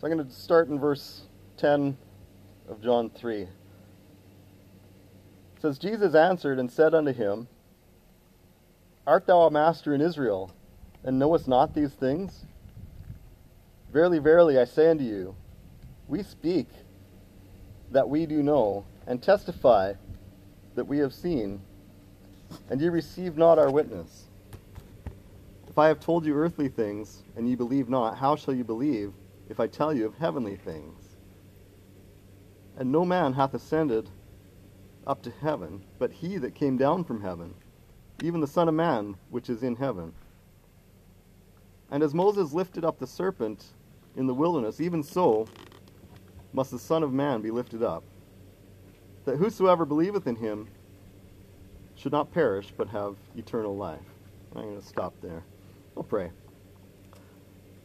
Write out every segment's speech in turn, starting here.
So I'm going to start in verse 10 of John 3. It says, Jesus answered and said unto him, Art thou a master in Israel, and knowest not these things? Verily, verily, I say unto you, we speak that we do know, and testify that we have seen, and ye receive not our witness. If I have told you earthly things, and ye believe not, how shall you believe if I tell you of heavenly things? And no man hath ascended up to heaven, but he that came down from heaven, even the Son of Man which is in heaven. And as Moses lifted up the serpent in the wilderness, even so must the Son of Man be lifted up, that whosoever believeth in him should not perish, but have eternal life. I'm going to stop there. We'll pray.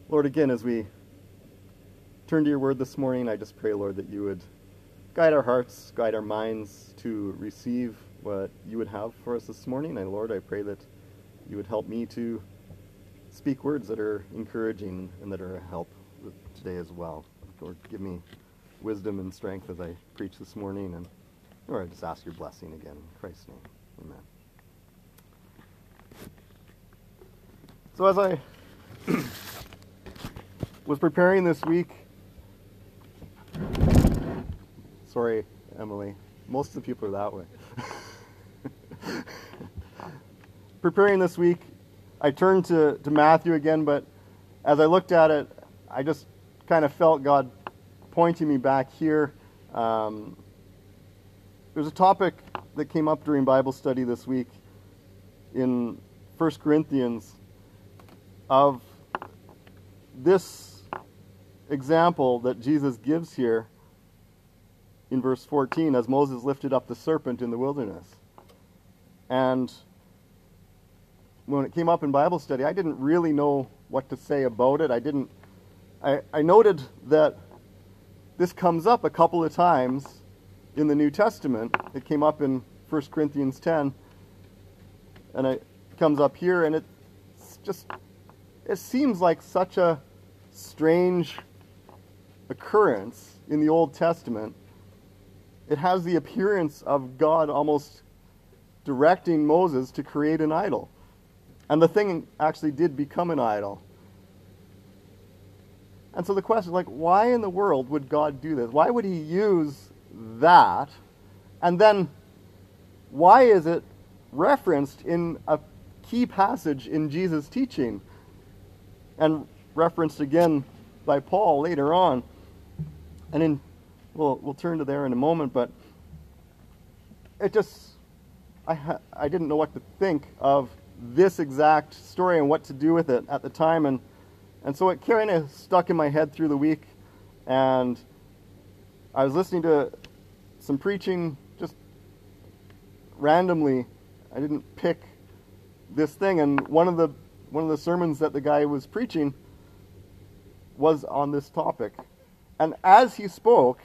Lord, again, as we turn to your word this morning, I just pray, Lord, that you would guide our hearts, guide our minds to receive what you would have for us this morning. And Lord, I pray that you would help me to speak words that are encouraging and that are a help today as well. Lord, give me wisdom and strength as I preach this morning. And Lord, I just ask your blessing again. In Christ's name, amen. So as I was preparing this week, sorry, Emily, most of the people are that way. preparing this week, I turned to, to Matthew again, but as I looked at it, I just kind of felt God pointing me back here. Um, there's a topic that came up during Bible study this week in 1 Corinthians of this example that Jesus gives here in verse 14 as Moses lifted up the serpent in the wilderness. And when it came up in Bible study, I didn't really know what to say about it. I didn't I, I noted that this comes up a couple of times in the New Testament. It came up in 1 Corinthians 10, and it comes up here, and it's just, it seems like such a strange occurrence in the Old Testament. It has the appearance of God almost directing Moses to create an idol. And the thing actually did become an idol. And so the question is like, why in the world would God do this? Why would he use that? And then why is it referenced in a key passage in Jesus' teaching? And referenced again by Paul later on. And in we'll we'll turn to there in a moment, but it just I I didn't know what to think of this exact story and what to do with it at the time and and so it kind of stuck in my head through the week. And I was listening to some preaching just randomly. I didn't pick this thing. And one of the one of the sermons that the guy was preaching was on this topic. And as he spoke,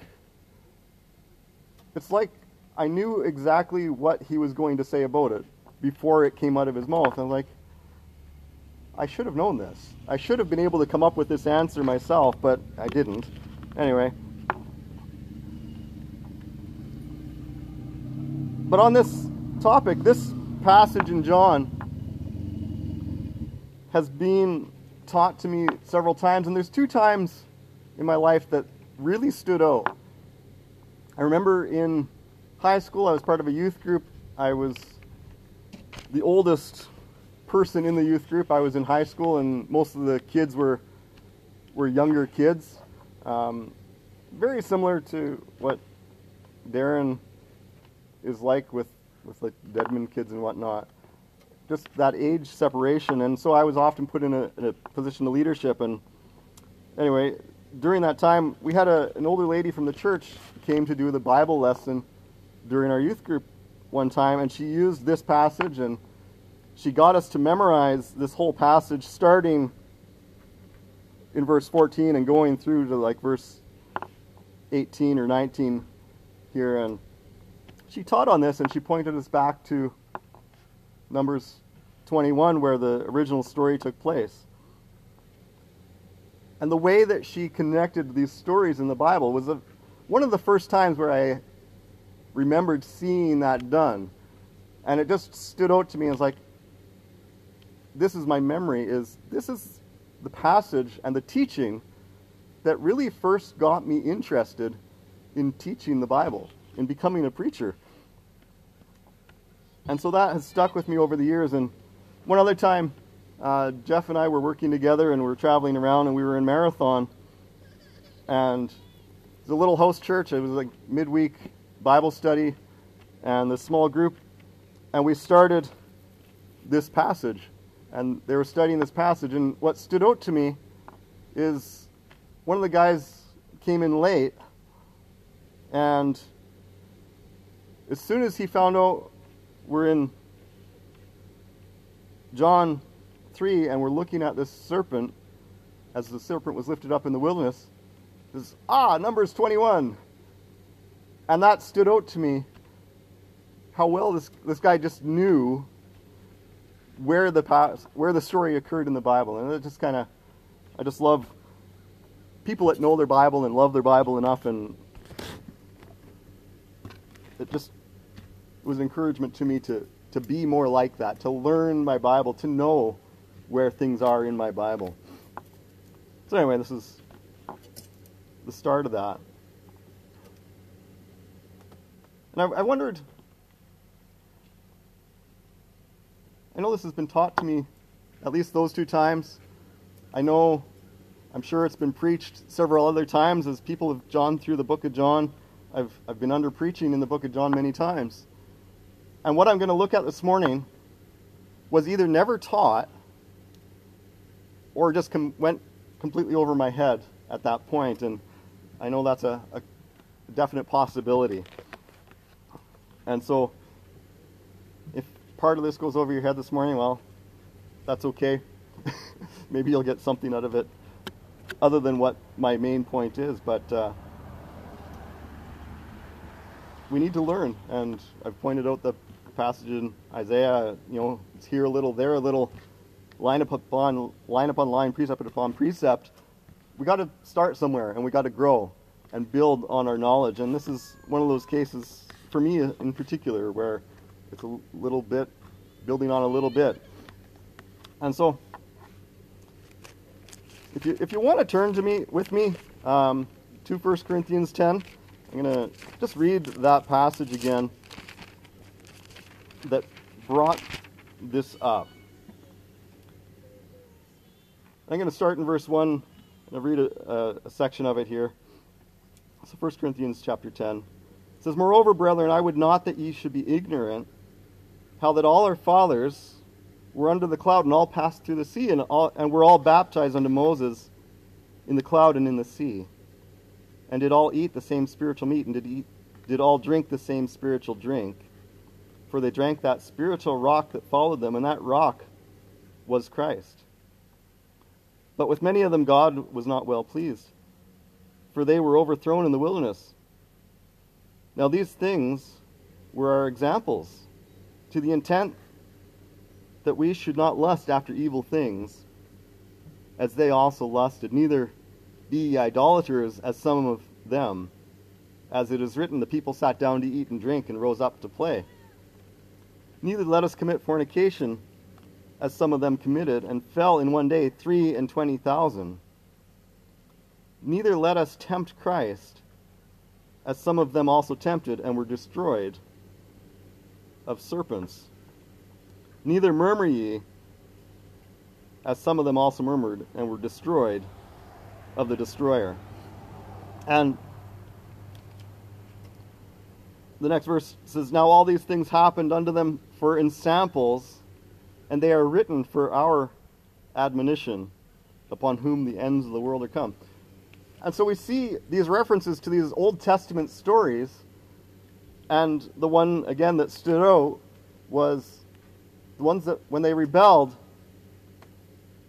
it's like I knew exactly what he was going to say about it before it came out of his mouth. I'm like, I should have known this. I should have been able to come up with this answer myself, but I didn't. Anyway. But on this topic, this passage in John has been taught to me several times, and there's two times in my life that really stood out. I remember in high school, I was part of a youth group. I was the oldest person in the youth group. I was in high school, and most of the kids were were younger kids. Um, very similar to what Darren is like with with like Deadman kids and whatnot. Just that age separation, and so I was often put in a, in a position of leadership. And anyway, during that time, we had a, an older lady from the church came to do the Bible lesson during our youth group one time, and she used this passage and she got us to memorize this whole passage starting in verse 14 and going through to like verse 18 or 19 here. And she taught on this and she pointed us back to numbers 21 where the original story took place And the way that she connected these stories in the Bible was a, one of the first times where I remembered seeing that done. And it just stood out to me as like, this is my memory, is this is the passage and the teaching that really first got me interested in teaching the Bible, in becoming a preacher. And so that has stuck with me over the years. And one other time, uh, Jeff and I were working together and we were traveling around and we were in Marathon. And it was a little host church. It was like midweek Bible study and the small group. And we started this passage. And they were studying this passage. And what stood out to me is one of the guys came in late. And as soon as he found out we're in John 3 and we're looking at this serpent as the serpent was lifted up in the wilderness. This, ah, Numbers 21. And that stood out to me how well this, this guy just knew where the past, where the story occurred in the Bible. And it just kind of, I just love people that know their Bible and love their Bible enough. And it just was encouragement to me to, to be more like that, to learn my Bible, to know where things are in my Bible. So, anyway, this is the start of that. And I, I wondered, I know this has been taught to me at least those two times. I know, I'm sure it's been preached several other times as people have gone through the book of John. I've, I've been under preaching in the book of John many times. And what I'm going to look at this morning was either never taught or just com- went completely over my head at that point. And I know that's a, a definite possibility. And so, if part of this goes over your head this morning, well, that's okay. Maybe you'll get something out of it other than what my main point is. But uh, we need to learn. And I've pointed out the passage in Isaiah, you know, it's here a little, there a little line up upon line upon line, precept upon precept, we got to start somewhere and we got to grow and build on our knowledge. And this is one of those cases for me in particular where it's a little bit building on a little bit. And so, if you if you want to turn to me with me um, to 1 Corinthians 10, I'm going to just read that passage again that brought this up. I'm going to start in verse 1 and I'll read a, a, a section of it here. So 1 Corinthians chapter 10. It says, Moreover, brethren, I would not that ye should be ignorant how that all our fathers were under the cloud and all passed through the sea and, all, and were all baptized unto Moses in the cloud and in the sea and did all eat the same spiritual meat and did, eat, did all drink the same spiritual drink. For they drank that spiritual rock that followed them, and that rock was Christ. But with many of them God was not well pleased, for they were overthrown in the wilderness. Now these things were our examples, to the intent that we should not lust after evil things, as they also lusted, neither be idolaters as some of them. As it is written, the people sat down to eat and drink and rose up to play. Neither let us commit fornication as some of them committed, and fell in one day three and twenty thousand. Neither let us tempt Christ, as some of them also tempted and were destroyed of serpents. Neither murmur ye, as some of them also murmured and were destroyed of the destroyer. And the next verse says, Now all these things happened unto them for ensamples and they are written for our admonition, upon whom the ends of the world are come. And so we see these references to these Old Testament stories, and the one, again, that stood out was the ones that, when they rebelled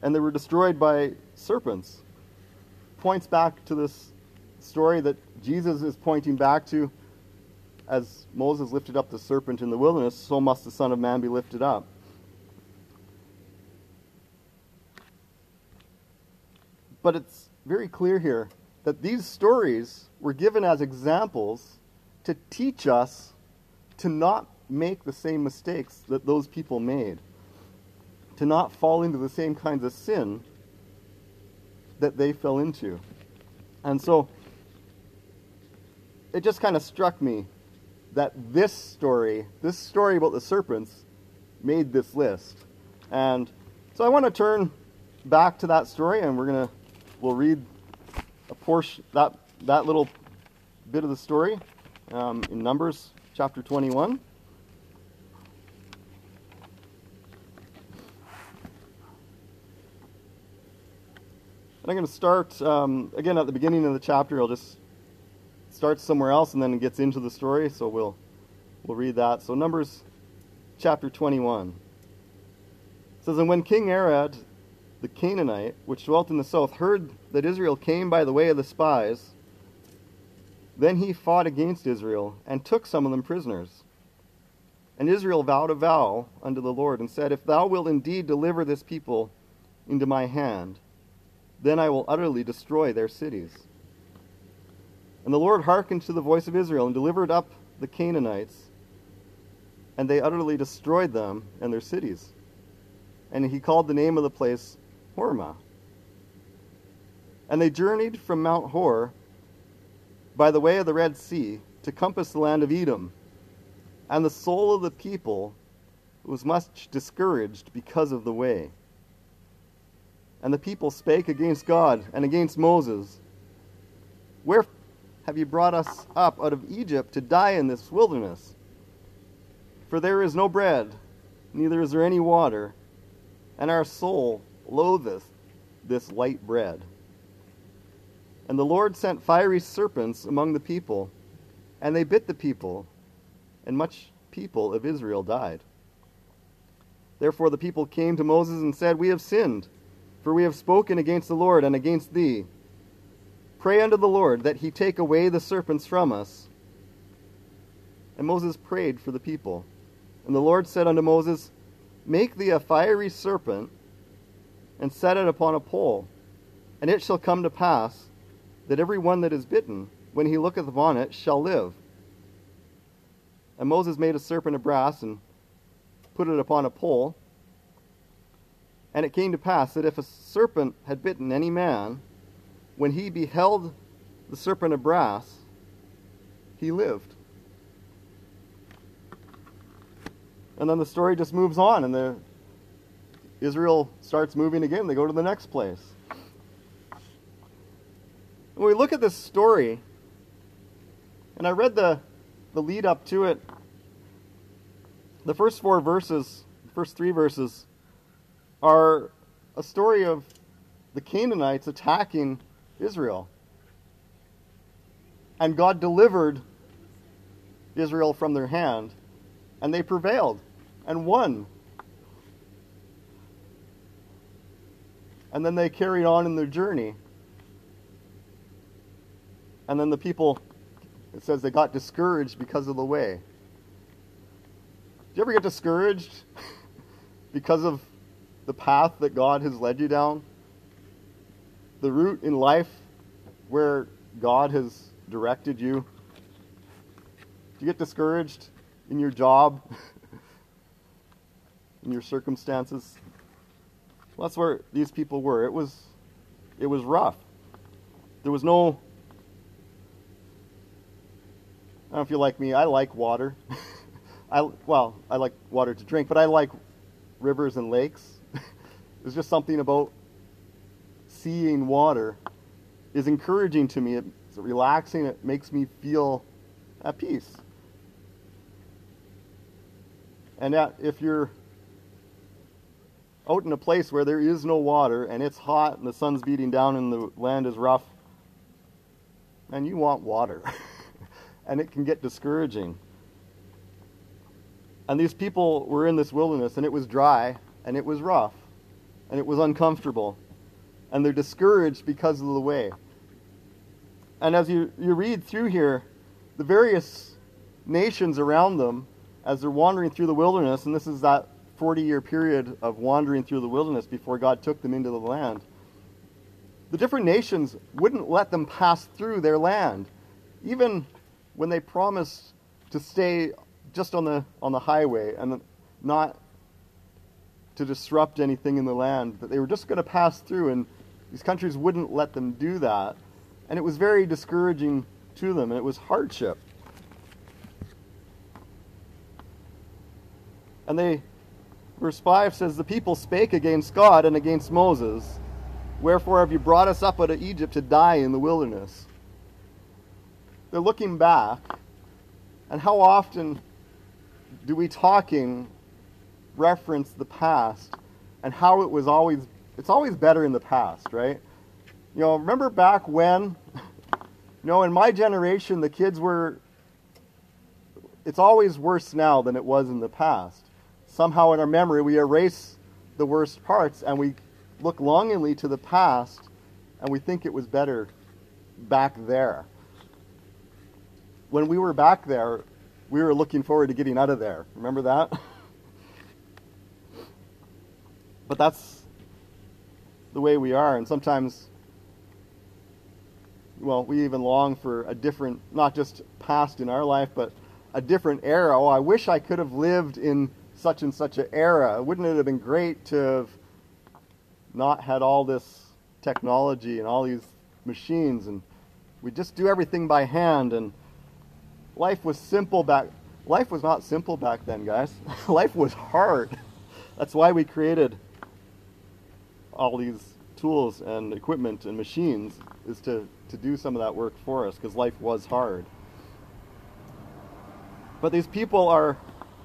and they were destroyed by serpents, points back to this story that Jesus is pointing back to. As Moses lifted up the serpent in the wilderness, so must the Son of Man be lifted up. But it's very clear here that these stories were given as examples to teach us to not make the same mistakes that those people made, to not fall into the same kinds of sin that they fell into. And so it just kind of struck me that this story, this story about the serpents, made this list. And so I want to turn back to that story and we're going to we'll read a portion that that little bit of the story um, in Numbers chapter 21. And I'm going to start um, again at the beginning of the chapter. I'll just start somewhere else and then it gets into the story. So we'll we'll read that. So Numbers chapter 21 it says, and when King Arad, the Canaanite, which dwelt in the south, heard that Israel came by the way of the spies, then he fought against Israel and took some of them prisoners. And Israel vowed a vow unto the Lord and said, If thou wilt indeed deliver this people into my hand, then I will utterly destroy their cities. And the Lord hearkened to the voice of Israel and delivered up the Canaanites, and they utterly destroyed them and their cities. And he called the name of the place Hormah. And they journeyed from Mount Hor by the way of the Red Sea to compass the land of Edom. And the soul of the people was much discouraged because of the way. And the people spake against God and against Moses. Where have you brought us up out of Egypt to die in this wilderness? For there is no bread, neither is there any water, and our soul loatheth this light bread. And the Lord sent fiery serpents among the people, and they bit the people, and much people of Israel died. Therefore the people came to Moses and said, We have sinned, for we have spoken against the Lord and against thee. Pray unto the Lord that he take away the serpents from us. And Moses prayed for the people. And the Lord said unto Moses, Make thee a fiery serpent, and set it upon a pole. And it shall come to pass that every one that is bitten, when he looketh upon it, shall live. And Moses made a serpent of brass and put it upon a pole. And it came to pass that if a serpent had bitten any man, when he beheld the serpent of brass, he lived. And then the story just moves on, and the Israel starts moving again. They go to the next place. When we look at this story, and I read the, the lead up to it, the first four verses, the first three verses, are a story of the Canaanites attacking Israel. And God delivered Israel from their hand, and they prevailed and won. And then they carried on in their journey. And then the people, it says they got discouraged because of the way. Do you ever get discouraged because of the path that God has led you down? The route in life where God has directed you? Do you get discouraged in your job? in your circumstances? Well, that's where these people were. It was, it was rough. There was no. I don't know if you like me. I like water. I well, I like water to drink, but I like rivers and lakes. There's just something about seeing water is encouraging to me. It's relaxing. It makes me feel at peace. And that, if you're out in a place where there is no water and it's hot and the sun's beating down and the land is rough, and you want water. and it can get discouraging. And these people were in this wilderness and it was dry and it was rough and it was uncomfortable. And they're discouraged because of the way. And as you, you read through here, the various nations around them, as they're wandering through the wilderness, and this is that 40 year period of wandering through the wilderness before God took them into the land. the different nations wouldn't let them pass through their land. Even when they promised to stay just on the, on the highway and not to disrupt anything in the land, that they were just going to pass through, and these countries wouldn't let them do that. And it was very discouraging to them, and it was hardship. And they, verse 5 says, The people spake against God and against Moses. Wherefore have you brought us up out of Egypt to die in the wilderness? They're looking back, and how often do we talking reference the past and how it was always it's always better in the past, right? You know, remember back when you know, in my generation the kids were it's always worse now than it was in the past. Somehow in our memory we erase the worst parts and we look longingly to the past and we think it was better back there. When we were back there, we were looking forward to getting out of there. Remember that? but that's the way we are, and sometimes, well, we even long for a different, not just past in our life, but a different era. Oh, I wish I could have lived in such and such an era. Wouldn't it have been great to have not had all this technology and all these machines? And we just do everything by hand and life was simple back life was not simple back then guys. Life was hard. That's why we created all these tools and equipment and machines is to, to do some of that work for us because life was hard. But these people are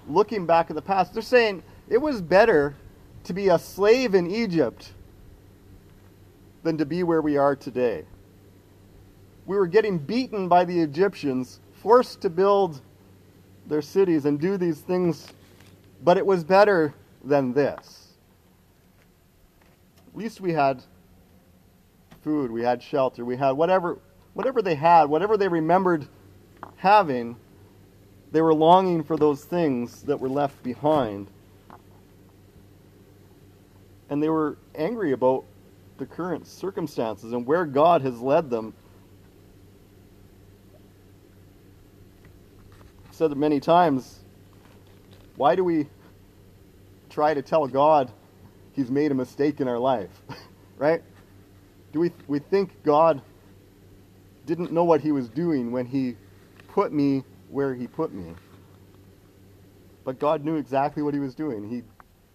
looking back at the past they're saying it was better to be a slave in egypt than to be where we are today. We were getting beaten by the Egyptians, forced to build their cities and do these things, but it was better than this. At least we had food, we had shelter, we had whatever whatever they had, whatever they remembered having, they were longing for those things that were left behind. And they were angry about the current circumstances and where God has led them. I've said it many times. Why do we try to tell God He's made a mistake in our life? right? Do we, we think God didn't know what He was doing when He put me where He put me? But God knew exactly what He was doing. He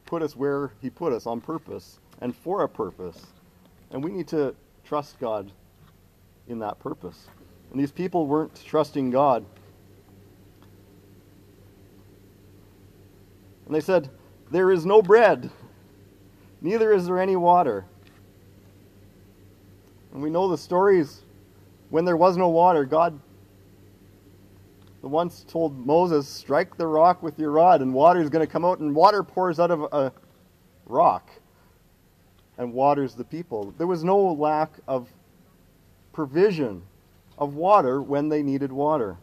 put us where He put us on purpose and for a purpose. And we need to trust God in that purpose. And these people weren't trusting God. And they said, There is no bread, neither is there any water. And we know the stories when there was no water, God the once told Moses, Strike the rock with your rod, and water is going to come out, and water pours out of a rock and waters the people. There was no lack of provision of water when they needed water.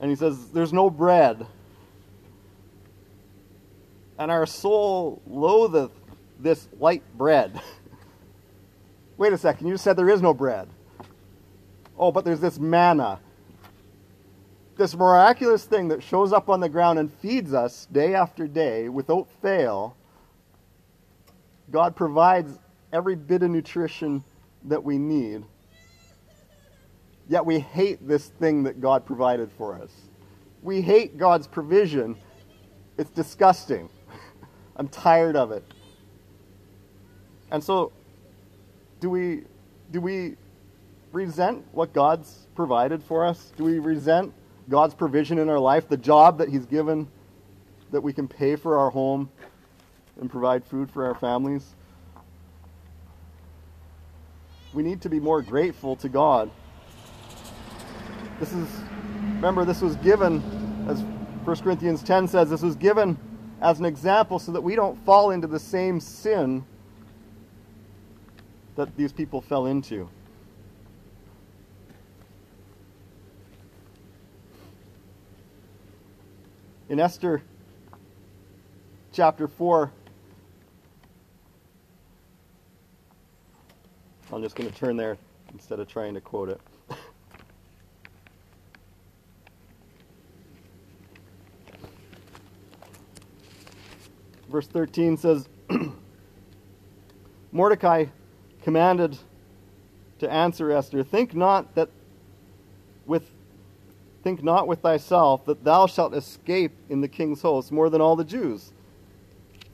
And he says, There's no bread. And our soul loatheth this light bread. Wait a second, you said there is no bread. Oh, but there's this manna this miraculous thing that shows up on the ground and feeds us day after day without fail, God provides every bit of nutrition that we need. Yet we hate this thing that God provided for us. We hate God's provision. It's disgusting. I'm tired of it. And so do we do we resent what God's provided for us? Do we resent God's provision in our life, the job that He's given that we can pay for our home and provide food for our families. We need to be more grateful to God. This is, remember, this was given, as 1 Corinthians 10 says, this was given as an example so that we don't fall into the same sin that these people fell into. In Esther chapter 4, I'm just going to turn there instead of trying to quote it. Verse 13 says Mordecai commanded to answer Esther, Think not that with think not with thyself that thou shalt escape in the king's host more than all the Jews.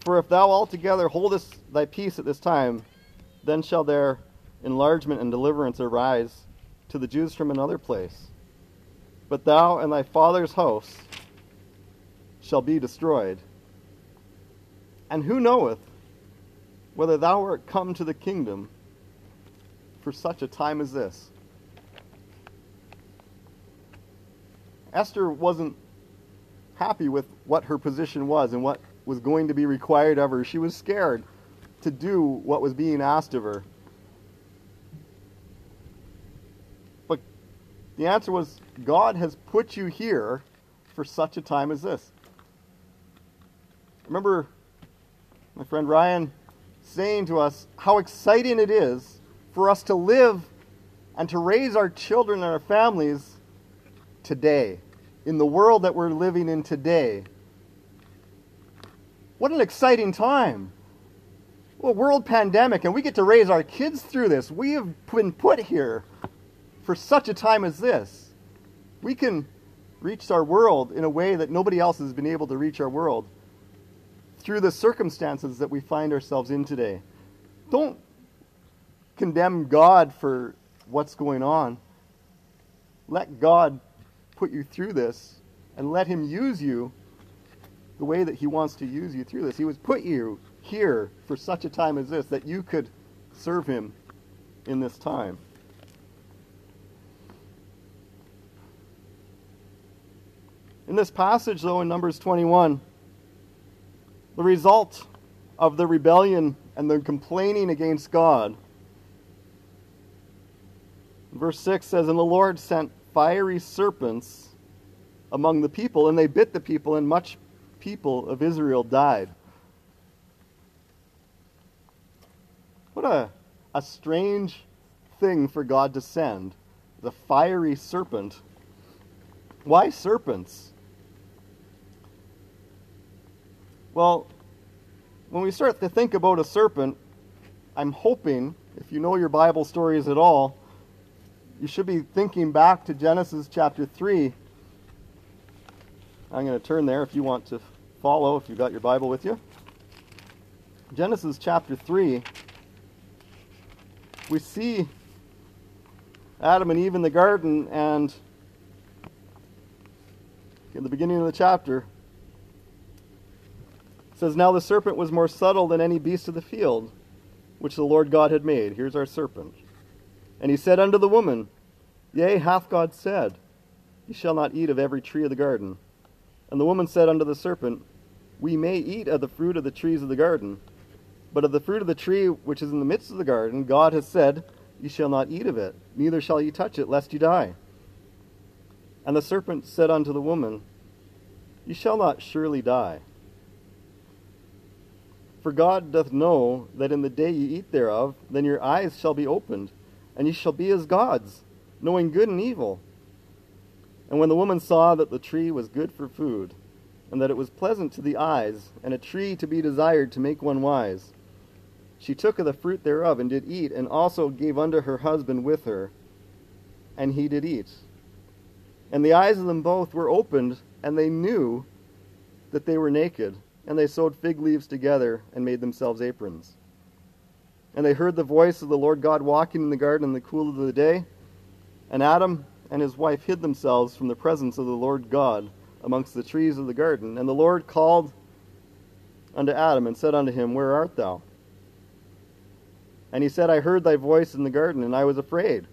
For if thou altogether holdest thy peace at this time, then shall their enlargement and deliverance arise to the Jews from another place. But thou and thy father's house shall be destroyed. And who knoweth whether thou art come to the kingdom for such a time as this? Esther wasn't happy with what her position was and what was going to be required of her. She was scared to do what was being asked of her. But the answer was God has put you here for such a time as this. Remember my friend Ryan saying to us how exciting it is for us to live and to raise our children and our families today, in the world that we're living in today. What an exciting time! Well, world pandemic, and we get to raise our kids through this. We have been put here for such a time as this. We can reach our world in a way that nobody else has been able to reach our world through the circumstances that we find ourselves in today. Don't condemn God for what's going on. Let God put you through this and let Him use you the way that He wants to use you through this. He was put you here for such a time as this that you could serve Him in this time. In this passage, though, in Numbers 21, the result of the rebellion and the complaining against God. Verse 6 says, And the Lord sent fiery serpents among the people, and they bit the people, and much people of Israel died. What a, a strange thing for God to send the fiery serpent. Why serpents? Well, when we start to think about a serpent, I'm hoping, if you know your Bible stories at all, you should be thinking back to Genesis chapter 3. I'm going to turn there if you want to follow, if you've got your Bible with you. Genesis chapter 3, we see Adam and Eve in the garden, and in the beginning of the chapter, says, Now the serpent was more subtle than any beast of the field, which the Lord God had made. Here's our serpent. And he said unto the woman, Yea, hath God said, Ye shall not eat of every tree of the garden. And the woman said unto the serpent, We may eat of the fruit of the trees of the garden, but of the fruit of the tree which is in the midst of the garden, God has said, Ye shall not eat of it, neither shall ye touch it, lest ye die. And the serpent said unto the woman, Ye shall not surely die. For God doth know that in the day ye eat thereof, then your eyes shall be opened, and ye shall be as gods, knowing good and evil. And when the woman saw that the tree was good for food, and that it was pleasant to the eyes, and a tree to be desired to make one wise, she took of the fruit thereof, and did eat, and also gave unto her husband with her, and he did eat. And the eyes of them both were opened, and they knew that they were naked and they sewed fig leaves together and made themselves aprons. And they heard the voice of the Lord God walking in the garden in the cool of the day. And Adam and his wife hid themselves from the presence of the Lord God amongst the trees of the garden. And the Lord called unto Adam and said unto him, Where art thou? And he said, I heard thy voice in the garden, and I was afraid,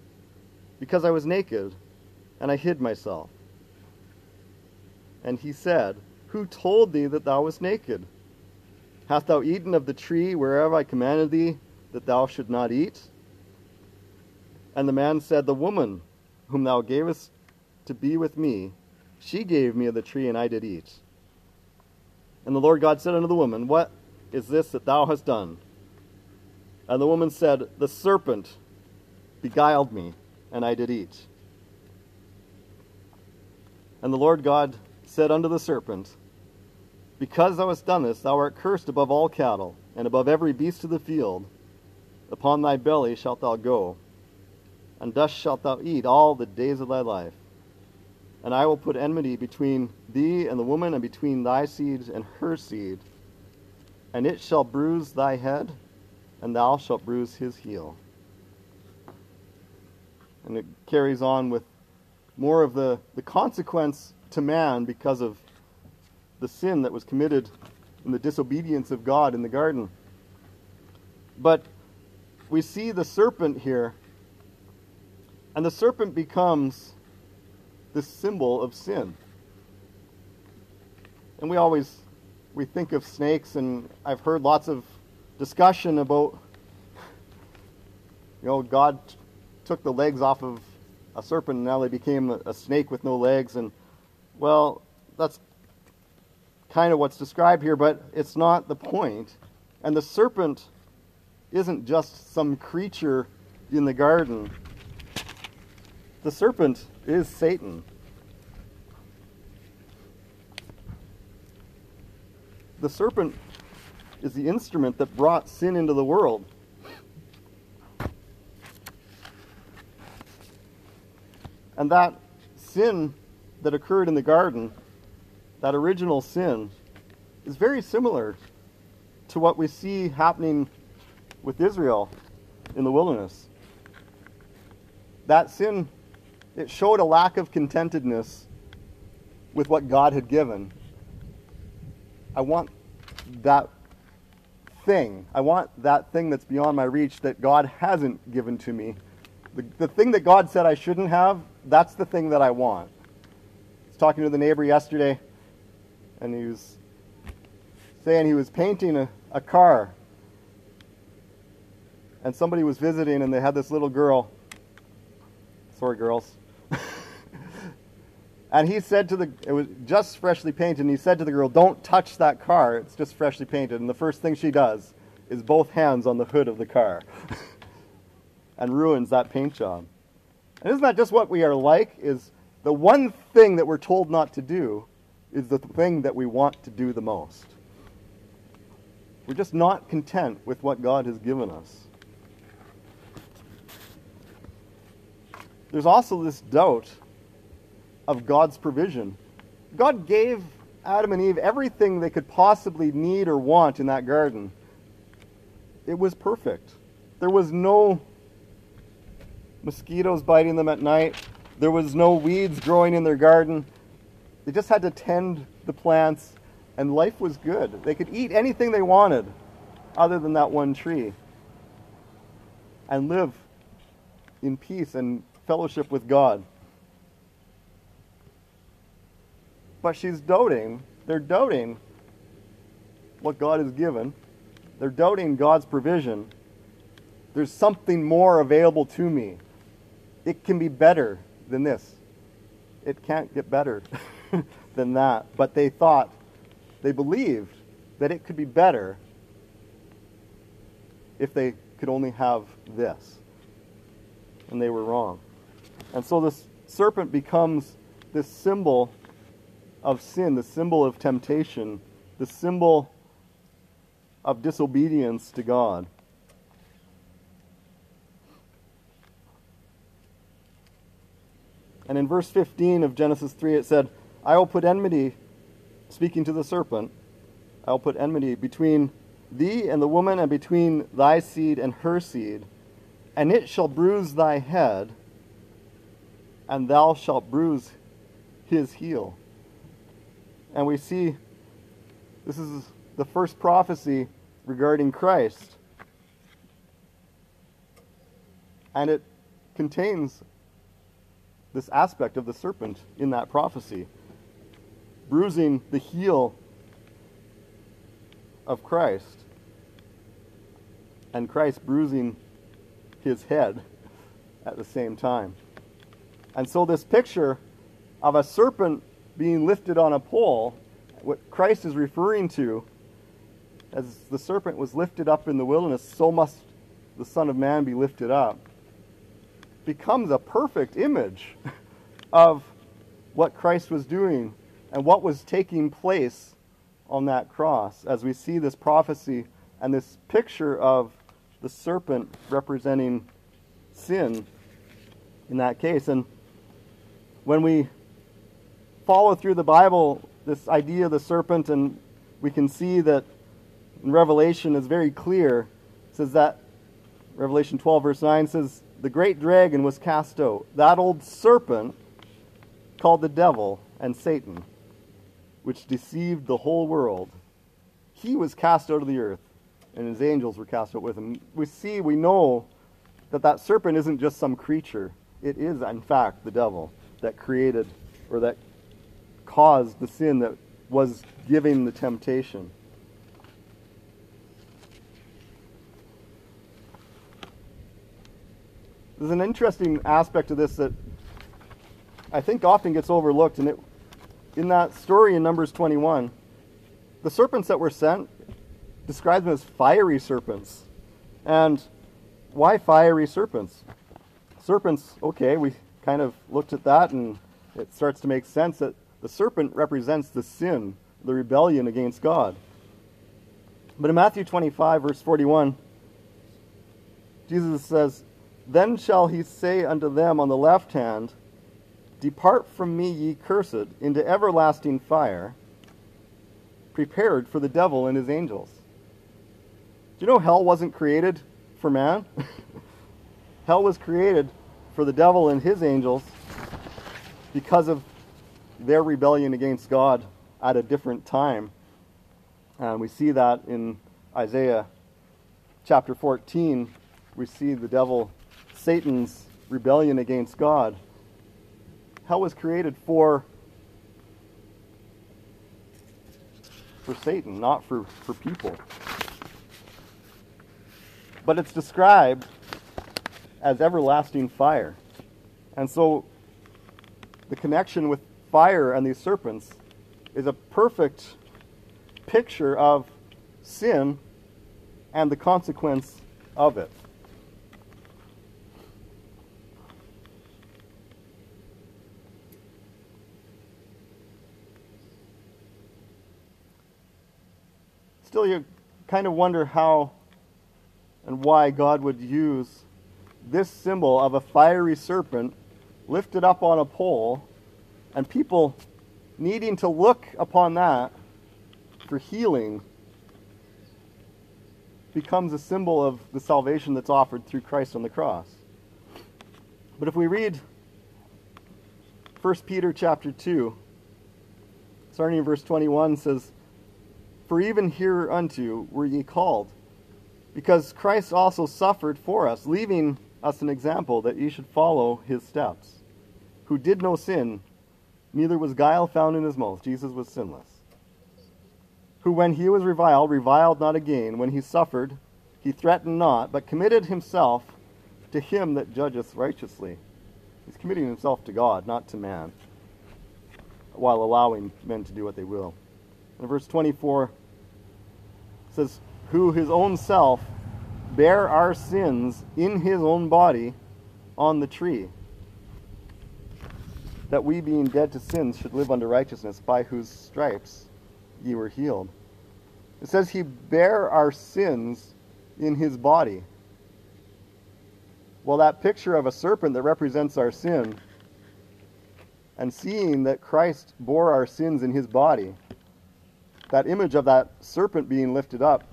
because I was naked, and I hid myself. And he said, who told thee that thou wast naked? Hast thou eaten of the tree whereof I commanded thee that thou should not eat? And the man said, The woman whom thou gavest to be with me, she gave me of the tree, and I did eat. And the Lord God said unto the woman, What is this that thou hast done? And the woman said, The serpent beguiled me, and I did eat. And the Lord God said unto the serpent, Because thou hast done this, thou art cursed above all cattle, and above every beast of the field. Upon thy belly shalt thou go, and dust shalt thou eat all the days of thy life. And I will put enmity between thee and the woman, and between thy seed and her seed. And it shall bruise thy head, and thou shalt bruise his heel. And it carries on with more of the, the consequence to man because of the sin that was committed in the disobedience of God in the garden. But we see the serpent here, and the serpent becomes this symbol of sin. And we always we think of snakes, and I've heard lots of discussion about, you know, God took the legs off of a serpent and now they became a snake with no legs. And, well, that's kind of what's described here, but it's not the point. And the serpent isn't just some creature in the garden, the serpent is Satan. The serpent is the instrument that brought sin into the world. And that sin that occurred in the garden, that original sin, is very similar to what we see happening with Israel in the wilderness. That sin, it showed a lack of contentedness with what God had given. I want that thing. I want that thing that's beyond my reach that God hasn't given to me. The, the thing that God said I shouldn't have, that's the thing that I want. I was talking to the neighbor yesterday, and he was saying he was painting a, a car. And somebody was visiting, and they had this little girl. Sorry, girls. and he said to the, it was just freshly painted, and he said to the girl, Don't touch that car, it's just freshly painted. And the first thing she does is both hands on the hood of the car and ruins that paint job. And isn't that just what we are like? Is the one thing that we're told not to do is the thing that we want to do the most. We're just not content with what God has given us. There's also this doubt of God's provision. God gave Adam and Eve everything they could possibly need or want in that garden. It was perfect. There was no mosquitoes biting them at night. There was no weeds growing in their garden. They just had to tend the plants, and life was good. They could eat anything they wanted other than that one tree and live in peace and fellowship with God. But she's doting. They're doting what God has given. They're doubting God's provision. There's something more available to me it can be better than this. It can't get better than that. But they thought, they believed that it could be better if they could only have this. And they were wrong. And so this serpent becomes this symbol of sin, the symbol of temptation, the symbol of disobedience to God. And in verse 15 of Genesis 3, it said, I will put enmity, speaking to the serpent, I will put enmity between thee and the woman, and between thy seed and her seed, and it shall bruise thy head, and thou shalt bruise his heel. And we see this is the first prophecy regarding Christ. And it contains this aspect of the serpent in that prophecy, bruising the heel of Christ, and Christ bruising his head at the same time. And so, this picture of a serpent being lifted on a pole, what Christ is referring to, as the serpent was lifted up in the wilderness, so must the Son of Man be lifted up. becomes a perfect image of what Christ was doing and what was taking place on that cross as we see this prophecy and this picture of the serpent representing sin in that case. And when we follow through the Bible, this idea of the serpent, and we can see that in Revelation is very clear. It says that Revelation 12, verse 9 says, The great dragon was cast out, that old serpent called the devil and Satan, which deceived the whole world. He was cast out of the earth, and his angels were cast out with him. We see, we know that that serpent isn't just some creature. It is, in fact, the devil that created or that caused the sin that was giving the temptation. There's an interesting aspect of this that I think often gets overlooked, and it, in that story in Numbers 21, the serpents that were sent describes them as fiery serpents. And why fiery serpents? Serpents, okay, we kind of looked at that, and it starts to make sense that the serpent represents the sin, the rebellion against God. But in Matthew 25, verse 41, Jesus says, Then shall he say unto them on the left hand, Depart from me, ye cursed, into everlasting fire, prepared for the devil and his angels. Do you know hell wasn't created for man? hell was created for the devil and his angels because of their rebellion against God at a different time. And we see that in Isaiah chapter 14. We see the devil, Satan's rebellion against God. Hell was created for for Satan, not for, for people. But it's described as everlasting fire. And so the connection with fire and these serpents is a perfect picture of sin and the consequence of it. Still, you kind of wonder how and why God would use this symbol of a fiery serpent lifted up on a pole and people needing to look upon that for healing becomes a symbol of the salvation that's offered through Christ on the cross. But if we read 1 Peter chapter 2, starting in verse 21, says, For even hereunto were ye called, because Christ also suffered for us, leaving us an example that ye should follow his steps, who did no sin, neither was guile found in his mouth. Jesus was sinless. Who, when he was reviled, reviled not again. When he suffered, he threatened not, but committed himself to him that judgeth righteously. He's committing himself to God, not to man, while allowing men to do what they will. In verse 24, says, Who his own self bare our sins in his own body on the tree that we, being dead to sins, should live unto righteousness, by whose stripes ye were healed. It says he bare our sins in his body. Well, that picture of a serpent that represents our sin, and seeing that Christ bore our sins in his body, that image of that serpent being lifted up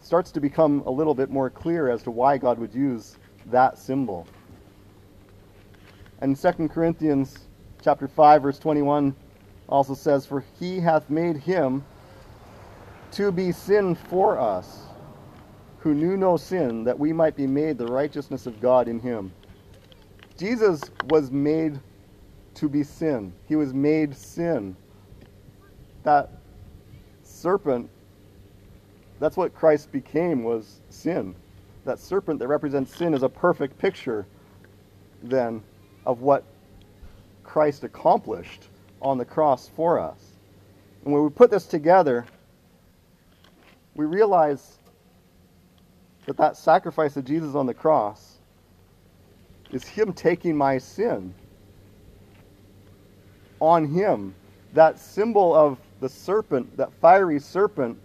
starts to become a little bit more clear as to why God would use that symbol. And 2 Corinthians chapter 5 verse 21 also says for he hath made him to be sin for us who knew no sin that we might be made the righteousness of God in him. Jesus was made to be sin. He was made sin. That serpent that's what Christ became was sin that serpent that represents sin is a perfect picture then of what Christ accomplished on the cross for us. And when we put this together, we realize that that sacrifice of Jesus on the cross is Him taking my sin on Him. That symbol of the serpent, that fiery serpent,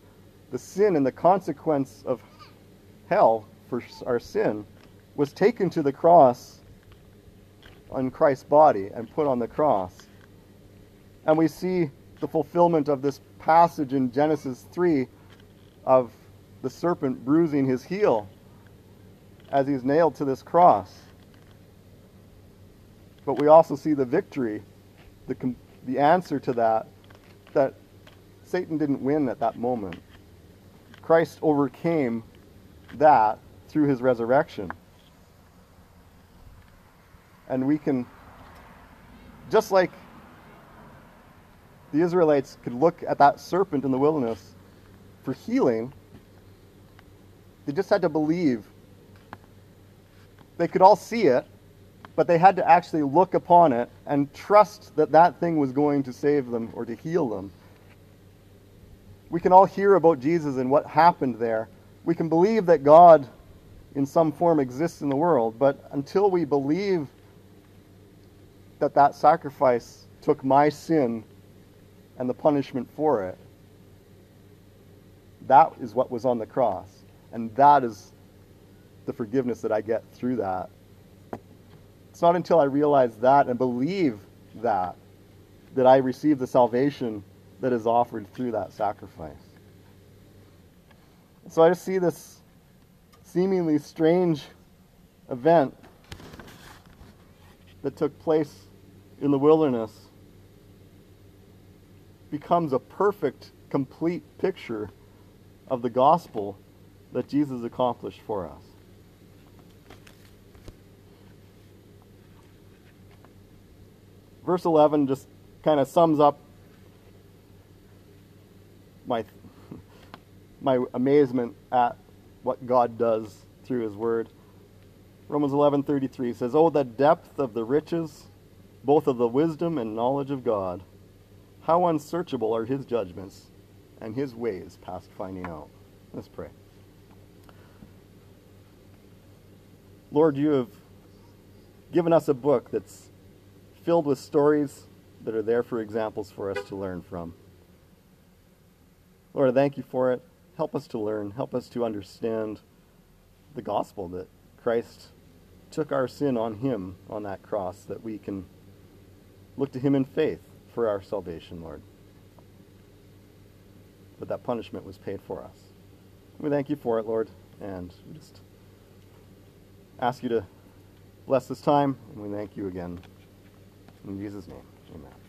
the sin and the consequence of hell for our sin, was taken to the cross on Christ's body and put on the cross. And we see the fulfillment of this passage in Genesis 3 of the serpent bruising his heel as he's nailed to this cross. But we also see the victory, the, the answer to that, that Satan didn't win at that moment. Christ overcame that through his resurrection. And we can, just like the Israelites could look at that serpent in the wilderness for healing, they just had to believe. They could all see it, but they had to actually look upon it and trust that that thing was going to save them or to heal them. We can all hear about Jesus and what happened there. We can believe that God, in some form, exists in the world, but until we believe that that sacrifice took my sin and the punishment for it, that is what was on the cross. And that is the forgiveness that I get through that. It's not until I realize that and believe that that I receive the salvation that is offered through that sacrifice. So I just see this seemingly strange event that took place in the wilderness becomes a perfect, complete picture of the gospel that Jesus accomplished for us. Verse 11 just kind of sums up my, my amazement at what God does through his word. Romans 11:33 says, "Oh the depth of the riches both of the wisdom and knowledge of God. How unsearchable are his judgments and his ways past finding out." Let's pray. Lord, you have given us a book that's filled with stories that are there for examples for us to learn from. Lord, I thank you for it. Help us to learn. Help us to understand the gospel that Christ took our sin on him on that cross, that we can look to him in faith for our salvation, Lord. But that punishment was paid for us. We thank you for it, Lord, and we just ask you to bless this time, and we thank you again. In Jesus' name, amen.